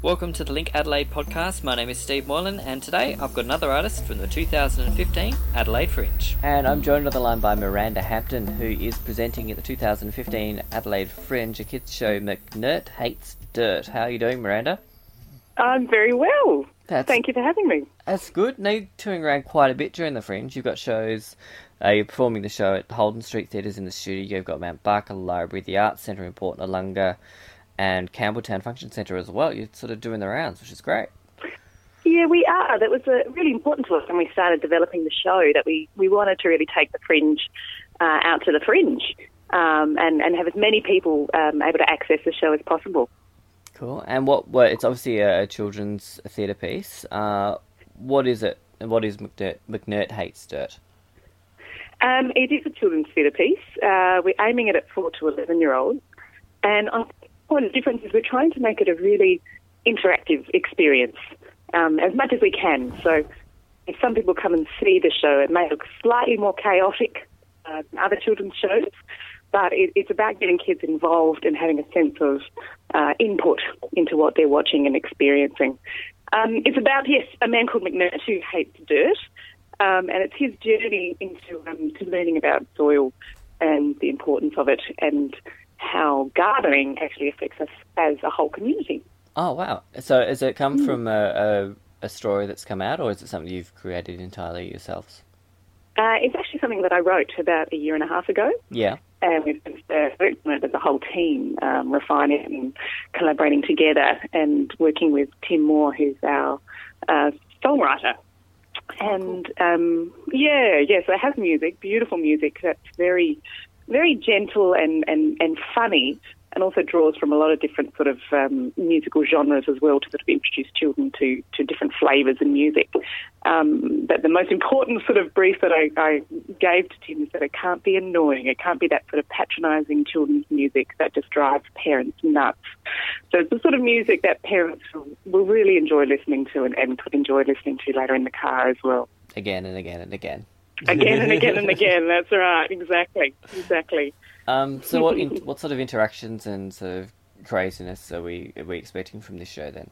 Welcome to the Link Adelaide podcast. My name is Steve Moylan, and today I've got another artist from the 2015 Adelaide Fringe. And I'm joined on the line by Miranda Hampton, who is presenting at the 2015 Adelaide Fringe, a kids show McNirt Hates Dirt. How are you doing, Miranda? I'm very well. That's, Thank you for having me. That's good. Now you're touring around quite a bit during the Fringe. You've got shows. Uh, you're performing the show at Holden Street Theatres in the studio. You've got Mount Barker Library, the Arts Centre in Port Noarlunga, and Campbelltown Function Centre as well. You're sort of doing the rounds, which is great. Yeah, we are. That was uh, really important to us when we started developing the show. That we, we wanted to really take the fringe uh, out to the fringe um, and and have as many people um, able to access the show as possible. Cool. And what? Well, it's obviously a, children's theatre piece. Uh, what is it? And what is McNirt, McNirt Hates Dirt? Um, it is a children's theatre piece. Uh, we're aiming it at four to eleven year olds, and I one of difference is we're trying to make it a really interactive experience um, as much as we can. So, if some people come and see the show, it may look slightly more chaotic uh, than other children's shows, but it, it's about getting kids involved and having a sense of uh, input into what they're watching and experiencing. Um, it's about yes, a man called McNirt who hates dirt, um, and it's his journey into um, to learning about soil and the importance of it, and how gardening actually affects us as a whole community. Oh wow! So has it come from a, a, a story that's come out, or is it something you've created entirely yourselves? Uh, it's actually something that I wrote about a year and a half ago. Yeah. and we've just uh, worked on it as a whole team, um, refining and collaborating together, and working with Tim Moore, who's our uh, songwriter. And um, yeah, yeah, so it has music, beautiful music that's very, very gentle and, and, and funny, and also draws from a lot of different sort of um, musical genres as well to sort of introduce children to, to different flavours in music. Um, but the most important sort of brief that I, I gave to Tim is that it can't be annoying. It can't be that sort of patronising children's music that just drives parents nuts. So it's the sort of music that parents will, really enjoy listening to and, and could enjoy listening to later in the car as well. Again and again and again. Again and again and again. That's right. Exactly. Exactly. Um, so what in, what sort of interactions and sort of craziness are we are we expecting from this show then?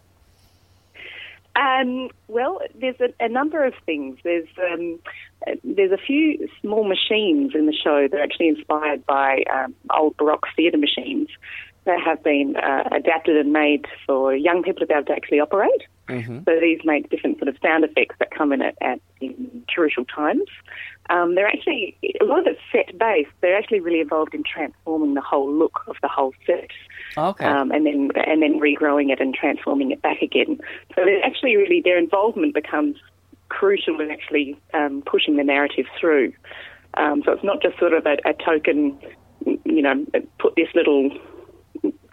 Um, well, there's a, a number of things. There's um, uh, there's a few small machines in the show that are actually inspired by um, old Baroque theatre machines that have been uh, adapted and made for young people to be able to actually operate. Mm-hmm. So these make different sort of sound effects that come in at, at in crucial times. Um, they're actually a lot of it's set based. They're actually really involved in transforming the whole look of the whole set Okay. um, and then and then regrowing it and transforming it back again. So they're actually really their involvement becomes crucial in actually um, pushing the narrative through. Um, so it's not just sort of a, a token, you know, put this little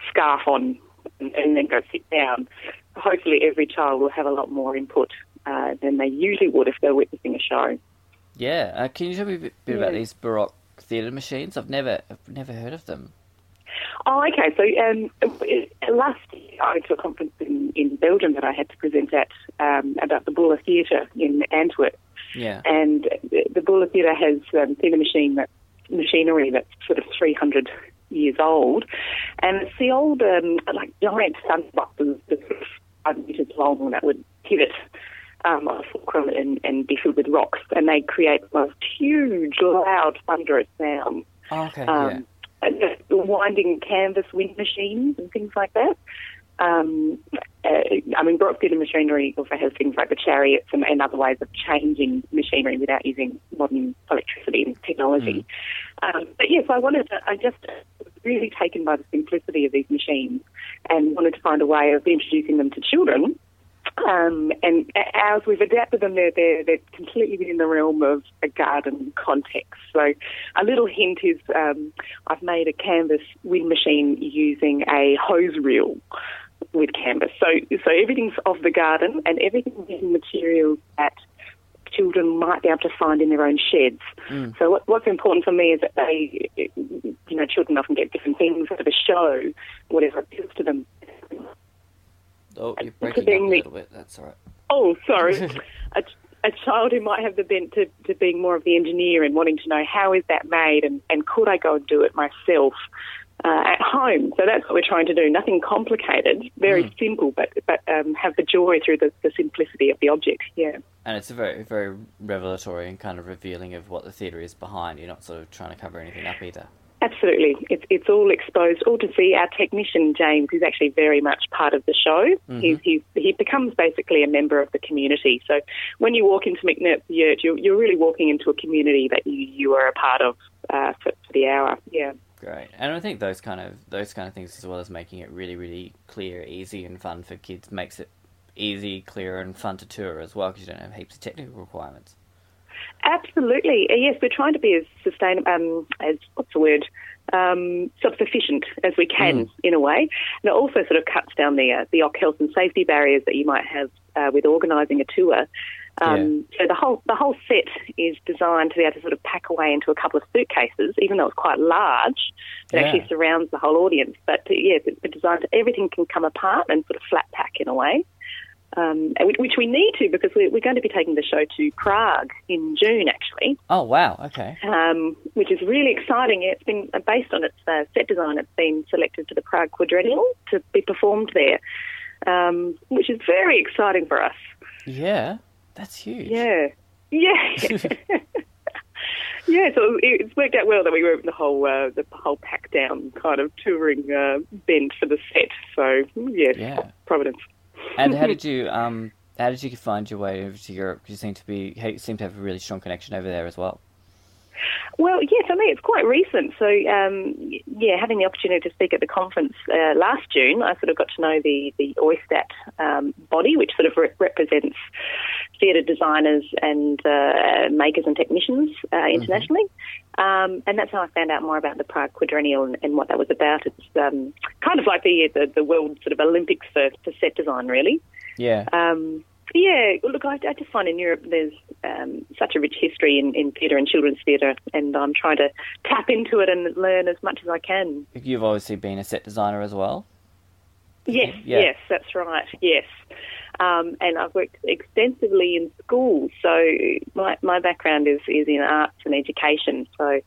scarf on and, and then go sit down. Hopefully, every child will have a lot more input uh, than they usually would if they're witnessing a show. yeah. Uh, can you tell me a bit, bit about these Baroque theatre machines? I've never I've never heard of them. Oh, okay. So um, last year I went to a conference in, in Belgium that I had to present at um, about the Bourla Theatre in Antwerp. Yeah. And the, the Bourla Theatre has um, theatre machine that, machinery that's sort of 300 years old. And it's the old, um, like, giant sunboxes that five metres long that would pivot um, on a fulcrum and, and be filled with rocks. And they create the most huge, loud, thunderous sound Oh, okay. um, and winding canvas wind machines and things like that. Um, uh, I mean, Baroque theatre machinery also has things like the chariots and, and other ways of changing machinery without using modern electricity and technology. Um, but yes, I wanted to, I just was really taken by the simplicity of these machines and wanted to find a way of introducing them to children um, and as we've adapted them, they're, they're, they're completely within the realm of a garden context. So a little hint is um, I've made a canvas wind machine using a hose reel with canvas. So, so everything's of the garden and everything is materials that children might be able to find in their own sheds. So what, what's important for me is that they, you know, children often get different things for the show, whatever appeals to them. Oh, you're breaking up a being the- little bit. That's all right. Oh, sorry. a, a child who might have the bent to, to being more of the engineer and wanting to know how is that made and, and could I go and do it myself. uh, at home. So that's what we're trying to do. Nothing complicated, very mm. simple, but but um, have the joy through the, the simplicity of the object. Yeah. And it's a very very revelatory and kind of revealing of what the theatre is behind. You're not sort of trying to cover anything up either. Absolutely. It's, it's all exposed, all to see. Our technician, James, is actually very much part of the show. Mm-hmm. He's, he's, he becomes basically a member of the community. So when you walk into McNirt Yurt, you're, you're really walking into a community that you, you are a part of uh, for, for the hour. Yeah. Great, and I think those kind of those kind of things, as well as making it really, really clear, easy, and fun for kids, makes it easy, clear, and fun to tour as well because you don't have heaps of technical requirements. Absolutely. Uh, yes, we're trying to be as sustainable, um, as what's the word, um, self-sufficient as we can mm. in a way. And it also sort of cuts down the uh, the health and safety barriers that you might have uh, with organising a tour. Um, yeah. So the whole the whole set is designed to be able to sort of pack away into a couple of suitcases, even though it's quite large. It yeah. actually surrounds the whole audience. But uh, yes, it's designed to everything can come apart and sort of flat pack in a way um, which we need to because we're, we're, going to be taking the show to Prague in June, actually. Oh wow! Okay. Um, which is really exciting. It's been uh, based on its uh, set design. It's been selected for the Prague Quadrennial to be performed there, um, which is very exciting for us. Yeah, that's huge. Yeah, yeah. yeah, so it's worked out well that we were the whole uh, the whole pack down kind of touring uh, bent for the set. So yes, yeah. Providence and how did you um how did you find your way over to Europe? You seem to be you seem to have a really strong connection over there as well. Well, yeah, for me it's quite recent. So, um, yeah, having the opportunity to speak at the conference uh, last June, I sort of got to know the the OISTAT um, body, which sort of re- represents theatre designers and uh, makers and technicians uh, mm-hmm. internationally. Mm-hmm. Um, and that's how I found out more about the Prague Quadrennial and, and what that was about. It's um, kind of like the, the, the world sort of Olympics for, for set design, really. Yeah. Um, yeah, look, I, I, just find in Europe there's um, such a rich history in, in theatre and children's theatre, and I'm trying to tap into it and learn as much as I can. You've obviously been a set designer as well. Yes, yeah. yes, that's right. Yes, um, and I've worked extensively in schools. So my my background is is in arts and education. So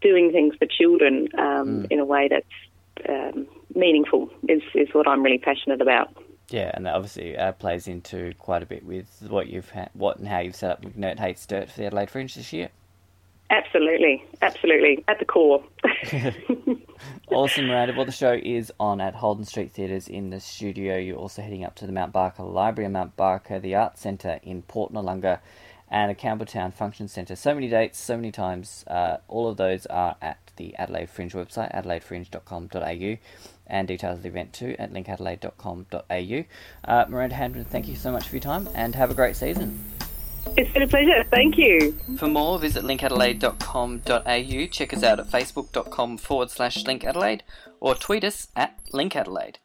doing things for children um, mm. in a way that's um, meaningful is is what I'm really passionate about. Yeah, and that obviously uh, plays into quite a bit with what you've ha- what and how you've set up McNirt Hates Dirt for the Adelaide Fringe this year. Absolutely, absolutely, at the core. awesome, Miranda. Well, the show is on at Holden Street Theatres in the studio. You're also heading up to the Mount Barker Library and Mount Barker, the Arts Centre in Port Noarlunga, and the Campbelltown Function Centre. So many dates, so many times. Uh, all of those are at the Adelaide Fringe website, adelaidefringe.com.au, and details of the event too at linkadelaide.com.au. Uh, Miranda Hampton, thank you so much for your time, and have a great season. It's been a pleasure. Thank you. For more, visit linkadelaide.com.au, check us out at facebook.com forward slash linkadelaide, or tweet us at linkadelaide.